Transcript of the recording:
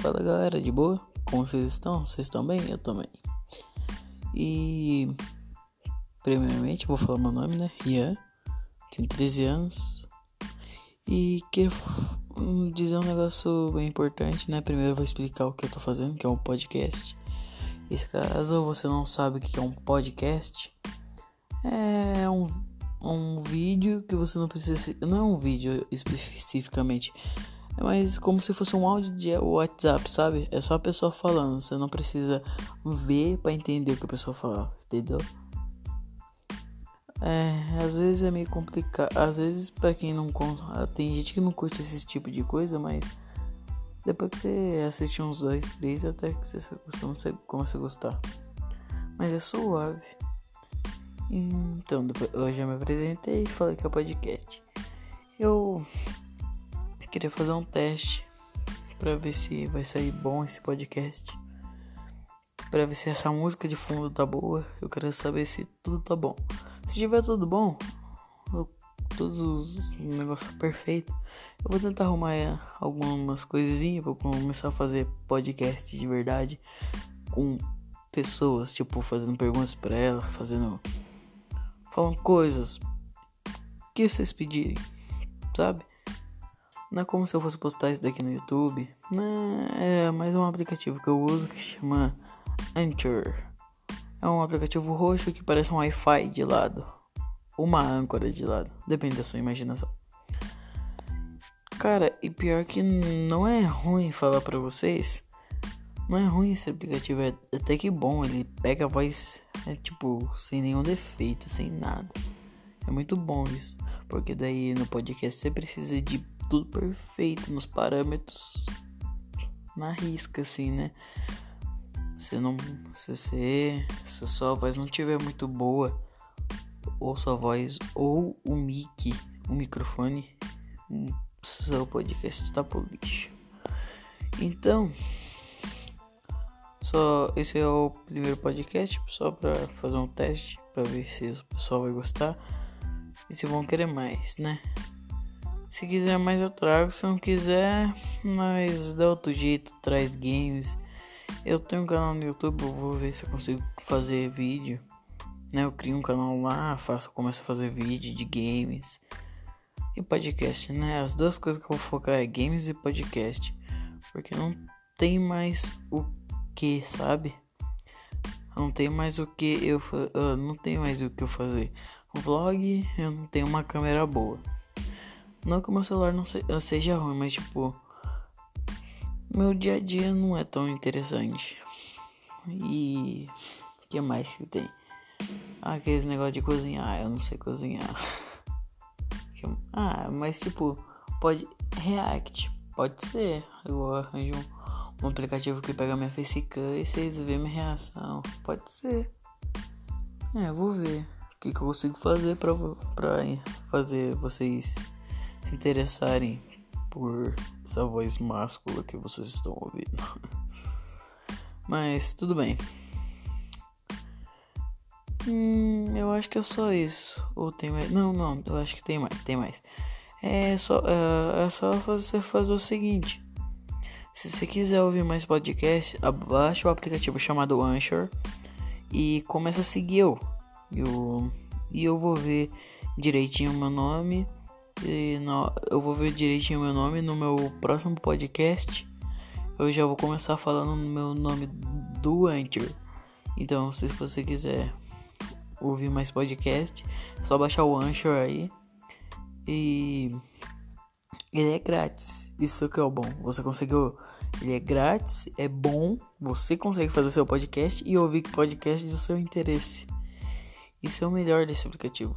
Fala galera, de boa? Como vocês estão? Vocês estão bem? Eu também. E primeiramente vou falar meu nome, né? Rian, tenho 13 anos. E quero dizer um negócio bem importante, né? Primeiro eu vou explicar o que eu tô fazendo, que é um podcast. E caso você não sabe o que é um podcast, é um, um vídeo que você não precisa. Não é um vídeo especificamente é mais como se fosse um áudio de WhatsApp, sabe? É só a pessoa falando. Você não precisa ver para entender o que a pessoa fala, entendeu? É, às vezes é meio complicado. Às vezes, para quem não. Tem gente que não curte esse tipo de coisa, mas. Depois que você assiste uns dois, três, até que você começa a gostar. Mas é suave. Então, depois, eu me apresentei e falei que é podcast. Eu queria fazer um teste para ver se vai sair bom esse podcast. Para ver se essa música de fundo tá boa. Eu quero saber se tudo tá bom. Se tiver tudo bom, todos os negócios perfeitos, eu vou tentar arrumar é, algumas coisinhas para começar a fazer podcast de verdade com pessoas, tipo fazendo perguntas para ela, fazendo falando coisas que vocês pedirem, sabe? Não é como se eu fosse postar isso daqui no YouTube. Não, é mais um aplicativo que eu uso que chama Anchor. É um aplicativo roxo que parece um Wi-Fi de lado. Uma âncora de lado. Depende da sua imaginação. Cara, e pior que não é ruim falar pra vocês. Não é ruim esse aplicativo, é até que bom. Ele pega a voz, é tipo, sem nenhum defeito, sem nada. É muito bom isso. Porque daí no podcast você precisa de tudo perfeito nos parâmetros na risca assim, né? Se não se você se sua voz não tiver muito boa ou sua voz ou o mic, o microfone, seu podcast está por lixo. Então, só esse é o primeiro podcast só para fazer um teste para ver se o pessoal vai gostar e se vão querer mais, né? Se quiser mais eu trago, se não quiser, mas dá outro jeito, traz games. Eu tenho um canal no YouTube, eu vou ver se eu consigo fazer vídeo. Né? Eu crio um canal lá, faço, começo a fazer vídeo de games e podcast, né? As duas coisas que eu vou focar é games e podcast. Porque não tem mais o que, sabe? Não tem mais o que eu uh, não tem mais o que eu fazer. Vlog, eu não tenho uma câmera boa. Não que o meu celular não seja ruim, mas tipo. Meu dia a dia não é tão interessante. E. O que mais que tem? Ah, aqueles negócio de cozinhar. Eu não sei cozinhar. Ah, mas tipo. Pode. React. Pode ser. Eu arranjo um, um aplicativo que pega minha facecam e vocês vêem minha reação. Pode ser. É, vou ver o que, que eu consigo fazer pra, pra fazer vocês se interessarem por essa voz máscula que vocês estão ouvindo. Mas tudo bem. Hum, eu acho que é só isso. Ou tem mais? Não, não, eu acho que tem mais. Tem mais. É só, é, é só você fazer o seguinte. Se você quiser ouvir mais podcast, abaixa o aplicativo chamado Anchor e começa a seguir eu. Eu, e eu vou ver direitinho o meu nome e no, eu vou ver direitinho meu nome no meu próximo podcast. Eu já vou começar falando no meu nome do Anchor. Então, se você quiser ouvir mais podcast, é só baixar o Anchor aí. E ele é grátis. Isso que é o bom. Você conseguiu. Ele é grátis, é bom. Você consegue fazer seu podcast e ouvir podcast do seu interesse. Isso é o melhor desse aplicativo.